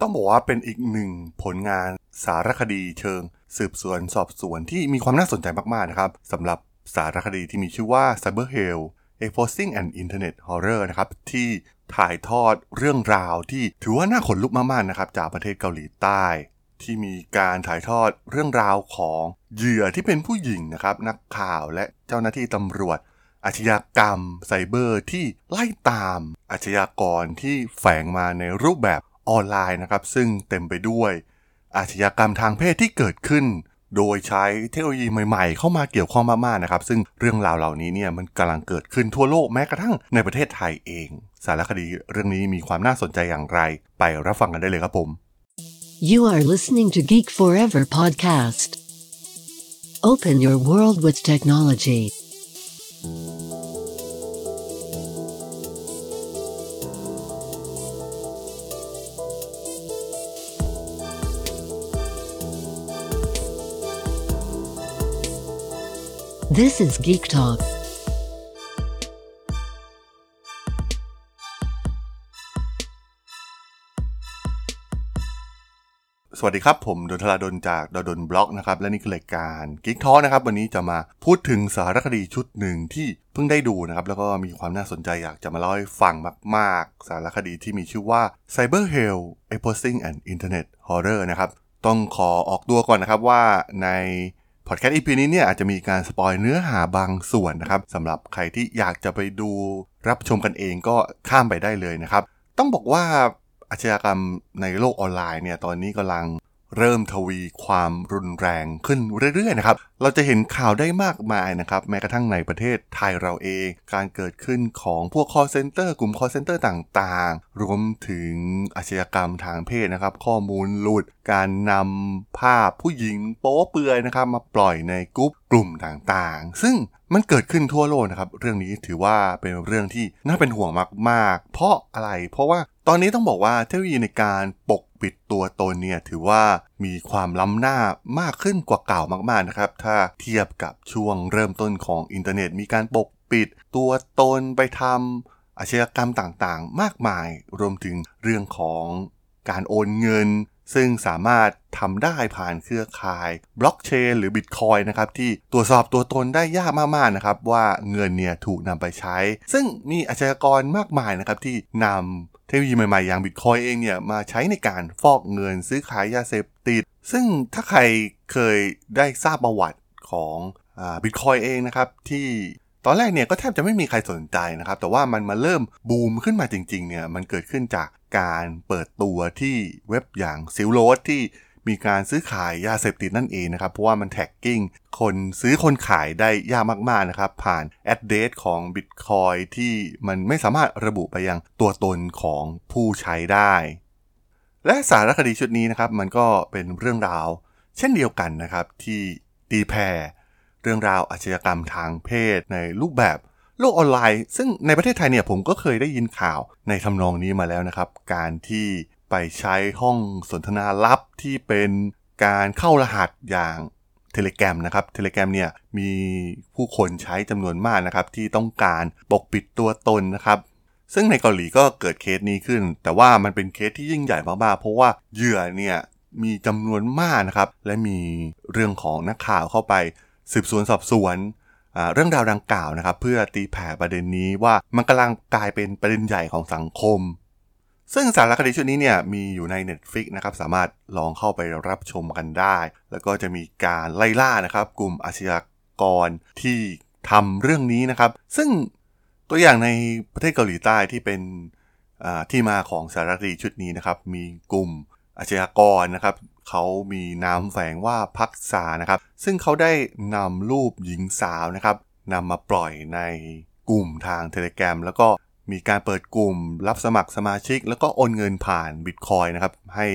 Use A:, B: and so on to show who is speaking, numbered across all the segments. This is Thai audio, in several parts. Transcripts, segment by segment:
A: ต้องบอกว่าเป็นอีกหนึ่งผลงานสารคดีเชิง สืบสวนสอบสวนที่มีความน่าสนใจมากๆนะครับสำหรับสารคดีที่มีชื่อว่า Cyber Hell Exposing an Internet Horror นะครับที่ถ่ายทอดเรื่องราวที่ถือว่าน่าขนลุกมากๆนะครับจากประเทศเกาหลีใต้ ที่มีการถ่ายทอดเรื่องราวของเหยื่อที่เป็นผู้หญิงนะครับนักข่าวและเจ้าหน้าที่ตำรวจ อาชญากรรมไซเบอร์ที่ไล่ตามอาชญากรที่แฝงมาในรูปแบบ ออนไลน์นะครับ ซึ่งเต็มไปด้วย อาชญากรรมทางเพศที่เกิดขึ้น โดยใช้เทคโนโลยีใหม่ๆ เข้ามาเกี่ยวข้องมากๆนะครับ ซึ่งเรื่องราวเหล่านี้เนี่ยมันกำลังเกิดขึ้นทั่วโลกแม้กระทั่งในประเทศไทยเอง สารคดีเรื่องนี้มีความน่าสนใจอย่างไร ไปรับฟังกันได้เลยครับผม
B: You are listening to Geek Forever podcast. Open your world with technology. This is Geek Talk.
A: สวัสดีครับ ผมดนทลาดนจากดดนบล็อกนะครับ และนี่คือรายการกิ๊กท้อนะครับ วันนี้จะมาพูดถึงสารคดีชุดหนึ่งที่เพิ่งได้ดูนะครับ แล้วก็มีความน่าสนใจอยากจะมาเล่าให้ฟังมาก ๆ สารคดีที่มีชื่อว่า Cyber Hell e p o s i n g and Internet Horror นะครับ ต้องขอออกตัวก่อนนะครับว่าใน พอดแคสต์ EP นี้เนี่ยอาจจะมีการสปอยเนื้อหาบางส่วนนะครับสำหรับใครที่อยากจะไปดูรับชมกันเองก็ข้ามไปได้เลยนะครับ ต้องบอกว่าอาชญากรรมในโลกออนไลน์เนี่ยตอนนี้กำลัง เริ่มทวีความรุนแรงขึ้นเรื่อยๆนะครับ เราจะเห็นข่าวได้มากมายนะครับ แม้กระทั่งในประเทศไทยเราเอง การเกิดขึ้นของพวก call center กลุ่ม call center ต่างๆ รวมถึงอาชญากรรมทางเพศนะครับ ข้อมูลหลุด การนำภาพผู้หญิงโป๊เปลือยนะครับ มาปล่อยในกลุ่มกลุ่มต่างๆ ซึ่งมันเกิดขึ้นทั่วโลกนะครับ เรื่องนี้ถือว่าเป็นเรื่องที่น่าเป็นห่วงมากๆ เพราะอะไร เพราะว่า ตอนนี้ต้องบอกว่าเทคโนโลยีในการปกปิดตัวตนเนี่ยถือว่ามีความล้ำหน้ามากขึ้นกว่าเก่ามากๆนะครับ ถ้าเทียบกับช่วงเริ่มต้นของอินเทอร์เน็ต มีการปกปิดตัวตนไปทำอาชญากรรมต่างๆ มากมายรวมถึงเรื่องของการโอนเงิน ซึ่งสามารถทำได้ผ่านเครือข่ายบล็อกเชนหรือบิตคอยนะครับที่ตรวจสอบตัวตนได้ยากมากๆนะครับว่าเงินเนี่ยถูกนำไปใช้ ซึ่งมีอาชญากรมากมายนะครับที่นำเทคโนโลยีใหม่ๆ อย่างบิตคอยเองเนี่ยมาใช้ในการฟอกเงินซื้อขายยาเสพติด ซึ่งถ้าใครเคยได้ทราบประวัติของบิตคอยเองนะครับที่ ตอนแรกเนี่ยก็แทบจะไม่มีใครสนใจนะครับ แต่ว่ามันมาเริ่มบูมขึ้นมาจริงๆเนี่ยมันเกิดขึ้นจากการเปิดตัวที่เว็บอย่าง Silk Road ที่มีการซื้อขายยาเสพติดนั่นเองนะครับ เพราะว่ามัน tracking คนซื้อคนขายได้ยากมากๆนะครับ ผ่าน address ของ Bitcoin ที่มันไม่สามารถระบุไปยังตัวตนของผู้ใช้ได้ และสารคดีชุดนี้นะครับ มันก็เป็นเรื่องราว เช่นเดียวกันนะครับที่ตีแผ่ เรื่องราวอาชญากรรมทางเพศในรูปแบบโลกออนไลน์ ซึ่งในประเทศไทยเนี่ยผมก็เคยได้ยินข่าวในทำนองนี้มาแล้วนะครับ การที่ไปใช้ห้องสนทนาลับที่เป็นการเข้ารหัสอย่างเทเล gram นะครับเทเล gram เนี่ยมีผู้คนใช้จำนวนมากนะครับ ที่ต้องการปกปิดตัวตนนะครับ ซึ่งในเกาหลีก็เกิดเคสนี้ขึ้น แต่ว่ามันเป็นเคสที่ยิ่งใหญ่มากๆเพราะว่าเหยื่อเนี่ยมีจำนวนมากนะครับ และมีเรื่องของนักข่าวเข้าไป สืบสวนสอบสวนเรื่องราวดังกล่าวนะครับ เพื่อตีแผ่ประเด็นนี้ว่ามันกำลังกลายเป็นประเด็นใหญ่ของสังคม ซึ่งสารคดีชุดนี้เนี่ยมีอยู่ใน Netflix นะครับสามารถลองเข้าไปรับชมกันได้ แล้วก็จะมีการไล่ล่านะครับ กลุ่มอาชญากรที่ทำเรื่องนี้นะครับ ซึ่งตัวอย่างในประเทศเกาหลีใต้ที่เป็นที่มาของสารคดีชุดนี้นะครับ มีกลุ่มอาชญากรนะครับ เขามีนามแฝงว่าพักษานะครับ ซึ่งเขาได้นำรูปหญิงสาวนะครับนำมาปล่อยในกลุ่มทางเทเล gram แล้วก็มีการเปิดกลุ่มรับสมัครสมาชิก แล้วก็โอนเงินผ่านบิตคอยนะครับ ให้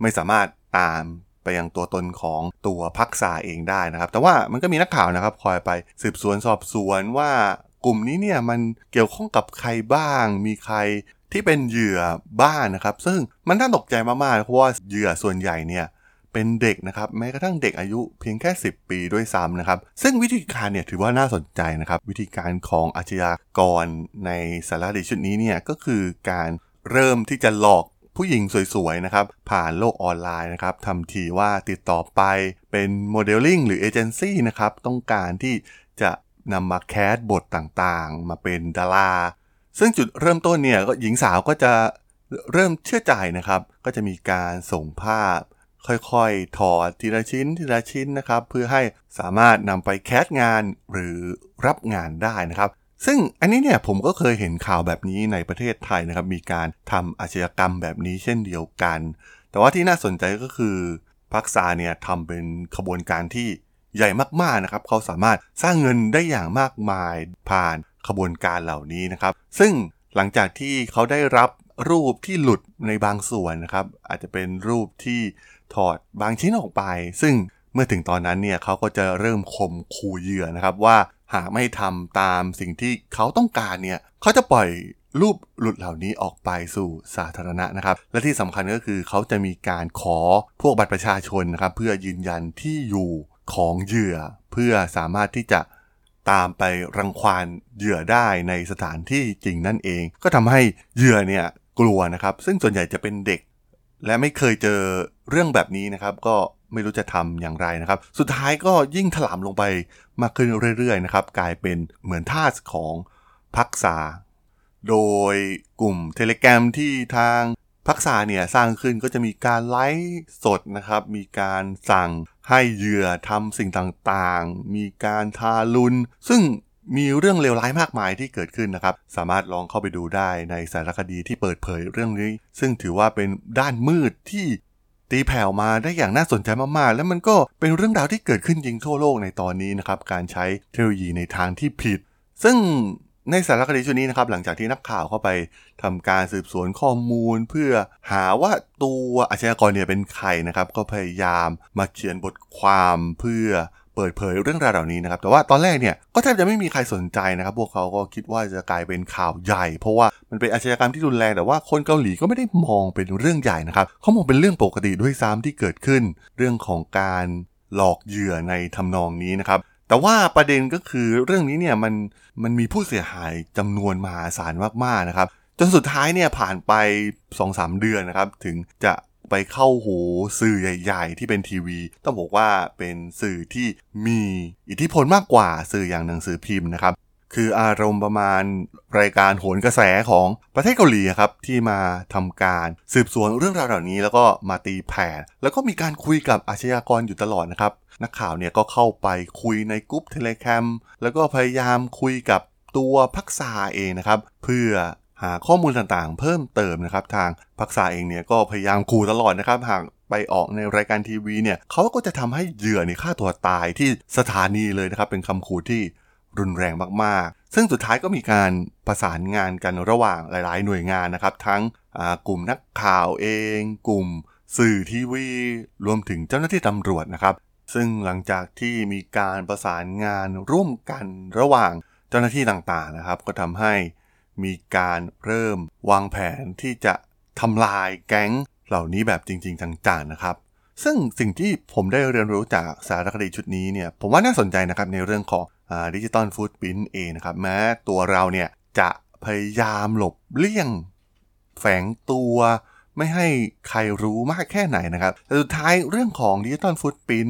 A: ไม่สามารถตามไปยังตัวตนของตัวพักษาเองได้นะครับ แต่ว่ามันก็มีนักข่าวนะครับ คอยไปสืบสวนสอบสวนว่ากลุ่มนี้เนี่ยมันเกี่ยวข้องกับใครบ้าง มีใครที่เป็นเหยื่อบ้านนะครับ ซึ่งมันน่าตกใจมากๆเพราะว่าเหยื่อส่วนใหญ่เนี่ย เป็นเด็กนะครับแม้กระทั่งเด็กอายุเพียงแค่ 10 ปีด้วยซ้ำนะครับซึ่งวิธีการเนี่ยถือว่าน่าสนใจนะครับวิธีการของอาชญากรในสารคดีชุดนี้เนี่ยก็คือการเริ่มที่จะหลอกผู้หญิงสวยๆนะครับผ่านโลกออนไลน์นะครับทำทีว่าติดต่อไปเป็นโมเดลลิ่งหรือเอเจนซี่นะครับต้องการที่จะนำมาแคสบทต่างๆ มาเป็นดาราซึ่งจุดเริ่มต้นเนี่ยก็หญิงสาวก็จะเริ่มเชื่อใจนะครับ ก็จะมีการส่งภาพ ค่อยๆ ถอดทีละชิ้นทีละชิ้นนะครับ เพื่อให้สามารถนำไปแคสงานหรือรับงานได้นะครับ ซึ่งอันนี้เนี่ยผมก็เคยเห็นข่าวแบบนี้ในประเทศไทยนะครับ มีการทำอาชญากรรมแบบนี้เช่นเดียวกัน แต่ว่าที่น่าสนใจก็คือพักษาเนี่ยทำเป็นขบวนการที่ใหญ่มากๆนะครับ เขาสามารถสร้างเงินได้อย่างมากมายผ่านขบวนการเหล่านี้นะครับ ซึ่ง หลังจากที่เขาได้รับรูปที่หลุดในบางส่วนนะครับ อาจจะเป็นรูปที่ถอดบางชิ้นออกไป ซึ่งเมื่อถึงตอนนั้นเนี่ยเขาก็จะเริ่มข่มขู่เหยื่อนะครับว่าหากไม่ทำตามสิ่งที่เขาต้องการเนี่ยเขาจะปล่อยรูปหลุดเหล่านี้ออกไปสู่สาธารณะนะครับ และที่สำคัญก็คือเขาจะมีการขอพวกบัตรประชาชนนะครับ เพื่อยืนยันที่อยู่ของเหยื่อ เพื่อสามารถที่จะ ตามไปรังควานเหยื่อได้ในสถานที่จริงนั่นเอง ก็ทำให้เหยื่อเนี่ยกลัวนะครับ ซึ่งส่วนใหญ่จะเป็นเด็ก และไม่เคยเจอเรื่องแบบนี้นะครับ ก็ไม่รู้จะทำอย่างไรนะครับ สุดท้ายก็ยิ่งถลำลงไปมากขึ้นเรื่อยๆนะครับ กลายเป็นเหมือนทาสของพักษา โดยกลุ่มเทเล gram ที่ทาง พักษาเนี่ยสร้างขึ้นก็จะมีการไลฟ์สดนะครับ มีการสั่งให้เหยื่อทำสิ่งต่างๆ มีการทารุณ ซึ่งมีเรื่องเลวร้ายมากมายที่เกิดขึ้นนะครับ สามารถลองเข้าไปดูได้ในสารคดีที่เปิดเผยเรื่องนี้ ซึ่งถือว่าเป็นด้านมืดที่ตีแผ่วมาได้อย่างน่าสนใจมากๆ และมันก็เป็นเรื่องราวที่เกิดขึ้นจริงทั่วโลกในตอนนี้นะครับ การใช้เทคโนโลยีในทางที่ผิด ซึ่ง ในสารคดีชุดนี้นะครับหลังจากที่นักข่าวเข้าไปทำการสืบสวนข้อมูล เพื่อหาว่าตัวอาชญากรเนี่ยเป็นใครนะครับ ก็พยายามมาเขียนบทความเพื่อเปิดเผยเรื่องราวเหล่านี้นะครับ แต่ว่าตอนแรกเนี่ยก็แทบจะไม่มีใครสนใจนะครับ พวกเขาก็คิดว่าจะกลายเป็นข่าวใหญ่ เพราะว่ามันเป็นอาชญากรรมที่รุนแรงแต่ว่าคนเกาหลีก็ไม่ได้มองเป็นเรื่องใหญ่นะครับเขามองเป็นเรื่องปกติด้วยซ้ำที่เกิดขึ้น เรื่องของการหลอกเหยื่อในทำนองนี้นะครับ แต่ว่าประเด็นก็คือเรื่องนี้เนี่ยมันมันมีผู้เสียหายจำนวนมหาศาลมากๆนะครับ จนสุดท้ายเนี่ยผ่านไป 2-3 เดือนนะครับ ถึงจะไปเข้าหูสื่อใหญ่ ๆ ที่เป็นทีวี ต้องบอกว่าเป็นสื่อที่มีอิทธิพลมากกว่าสื่ออย่างหนังสือพิมพ์นะครับ คืออารมณ์ประมาณรายการโหนกระแสของประเทศเกาหลีครับที่มาทำการสืบสวนเรื่องราวเหล่านี้แล้วก็มาตีแผ่แล้วก็มีการคุยกับอาชญากรอยู่ตลอดนะครับ นักข่าวเนี่ยก็เข้าไปคุยในกลุ่มเทเลแคมแล้วก็พยายามคุยกับตัวพักษาเองนะครับ เพื่อหาข้อมูลต่างๆ เพิ่มเติมนะครับ ทางพักษาเองเนี่ยก็พยายามขู่ตลอดนะครับ หากไปออกในรายการทีวีเนี่ยเขาก็จะทำให้เหยื่อเนี่ฆ่าตัวตายที่สถานีเลยนะครับ เป็นคำขู่ที่ รุนแรงมากๆ ซึ่งสุดท้ายก็มีการประสานงานกันระหว่างหลาย ๆ หน่วยงานนะครับ ทั้งกลุ่มนักข่าวเอง กลุ่มสื่อทีวีรวมถึงเจ้าหน้าที่ตำรวจนะครับ ซึ่งหลังจากที่มีการประสานงานร่วมกันระหว่างเจ้าหน้าที่ต่างๆนะครับ ก็ทำให้มีการเริ่มวางแผนที่จะทำลายแก๊งเหล่านี้แบบจริง ๆ จังๆนะครับ ซึ่งสิ่งที่ผมได้เรียนรู้จากสารคดีชุดนี้เนี่ยผมว่าน่าสนใจนะครับในเรื่องของ digital footprint เองนะครับแม้ตัวเราเนี่ยจะพยายามหลบเลี่ยง แฝงตัวไม่ให้ใครรู้มากแค่ไหนนะครับแต่สุดท้ายเรื่องของ digital footprint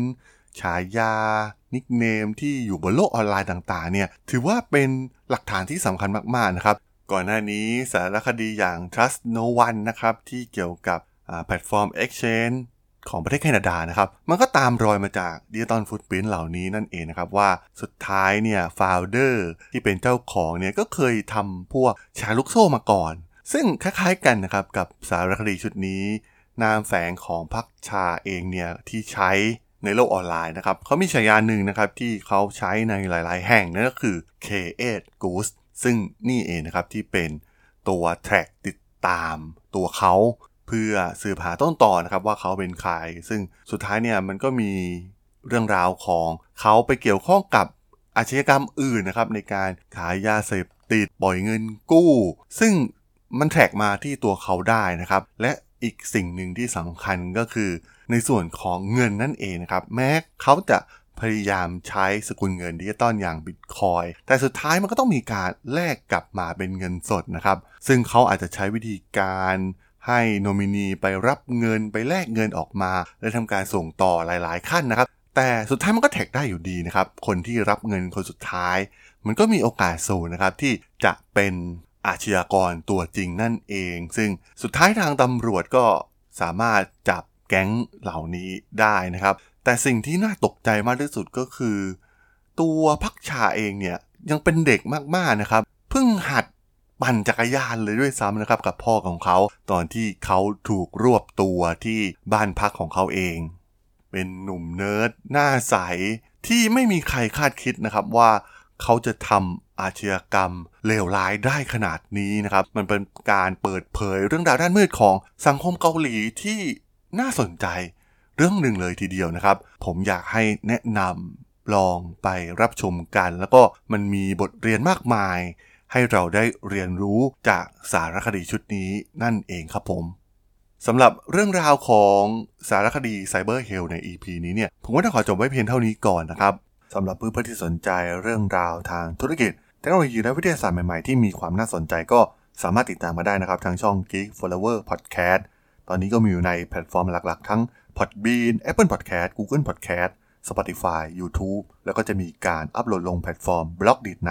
A: ฉายา nickname ที่อยู่บนโลกออนไลน์ต่างๆ เนี่ย ถือว่าเป็นหลักฐานที่สำคัญมากๆ นะครับ ก่อนหน้านี้สารคดีอย่าง Trust No One นะครับ ที่เกี่ยวกับแพลตฟอร์ม Exchange ของประเทศแคนาดานะครับ มันก็ตามรอยมาจาก digital footprint เหล่านี้นั่นเองนะครับว่าสุดท้ายเนี่ยฟาวเดอร์ที่เป็นเจ้าของเนี่ยก็เคยทำพวกแชร์ลูกโซ่มาก่อน ซึ่งคล้ายๆกันนะครับกับสารคดีชุดนี้ นามแฝงของพักชาเองเนี่ยที่ใช้ในโลกออนไลน์นะครับเขามีฉายาหนึ่งนะครับที่เขาใช้ในหลาย ๆ แห่งนั่นก็คือ K8 Goose ซึ่งนี่เองนะครับที่เป็นตัวแทร็กติดตามตัวเขา เพื่อสืบหาต้นต่อนะครับว่าเขาเป็นใคร ซึ่งสุดท้ายเนี่ยมันก็มีเรื่องราวของเขาไปเกี่ยวข้องกับอาชญากรรมอื่นนะครับในการขายยาเสพติดปล่อยเงินกู้ ซึ่งมันแทร็กมาที่ตัวเขาได้นะครับ และอีกสิ่งหนึ่งที่สำคัญก็คือในส่วนของเงินนั่นเองนะครับ แม้เขาจะพยายามใช้สกุลเงินดิจิตอลอย่างบิตคอยแต่สุดท้ายมันก็ต้องมีการแลกกลับมาเป็นเงินสดนะครับ ซึ่งเขาอาจจะใช้วิธีการ ให้โนมินีไปรับเงินไปแลกเงินออกมา และทำการส่งต่อหลายๆ ขั้นนะครับ แต่สุดท้ายมันก็แท็กได้อยู่ดีนะครับ คนที่รับเงินคนสุดท้าย มันก็มีโอกาสสูงนะครับที่จะเป็นอาชญากรตัวจริงนั่นเอง ซึ่งสุดท้ายทางตำรวจก็สามารถจับแก๊งเหล่านี้ได้นะครับ แต่สิ่งที่น่าตกใจมากที่สุดก็คือ ตัวพักชาเองเนี่ยยังเป็นเด็กมากๆนะครับ เพิ่งหัด ปั่นจักรยานเลยด้วยซ้ำนะครับกับพ่อของเขา ตอนที่เขาถูกรวบตัวที่บ้านพักของเขาเอง เป็นหนุ่มเนิร์ดหน้าใสที่ไม่มีใครคาดคิดนะครับว่าเขาจะทำอาชญากรรมเลวร้ายได้ขนาดนี้นะครับ มันเป็นการเปิดเผยเรื่องราวด้านมืดของสังคมเกาหลีที่น่าสนใจเรื่องหนึ่งเลยทีเดียวนะครับ ผมอยากให้แนะนำลองไปรับชมกัน แล้วก็มันมีบทเรียนมากมาย ให้เราได้เรียนรู้จากสารคดีชุดนี้นั่นเองครับผมสำหรับเรื่องราวของสารคดีไซเบอร์เฮลใน EP นี้เนี่ย ผมก็ต้องขอจบไว้เพียงเท่านี้ก่อนนะครับสำหรับเพื่อนๆที่สนใจเรื่องราวทางธุรกิจเทคโนโลยีและวิทยาศาสตร์ใหม่ๆ ที่มีความน่าสนใจก็สามารถติดตามมาได้นะครับ ทางช่อง Geek Flower Podcast ตอนนี้ก็มีอยู่ในแพลตฟอร์มหลักๆ ทั้ง Podbean Apple Podcast Google Podcast Spotify YouTube แล้วก็จะมีการอัปโหลดลงแพลตฟอร์ม Blockdit ใน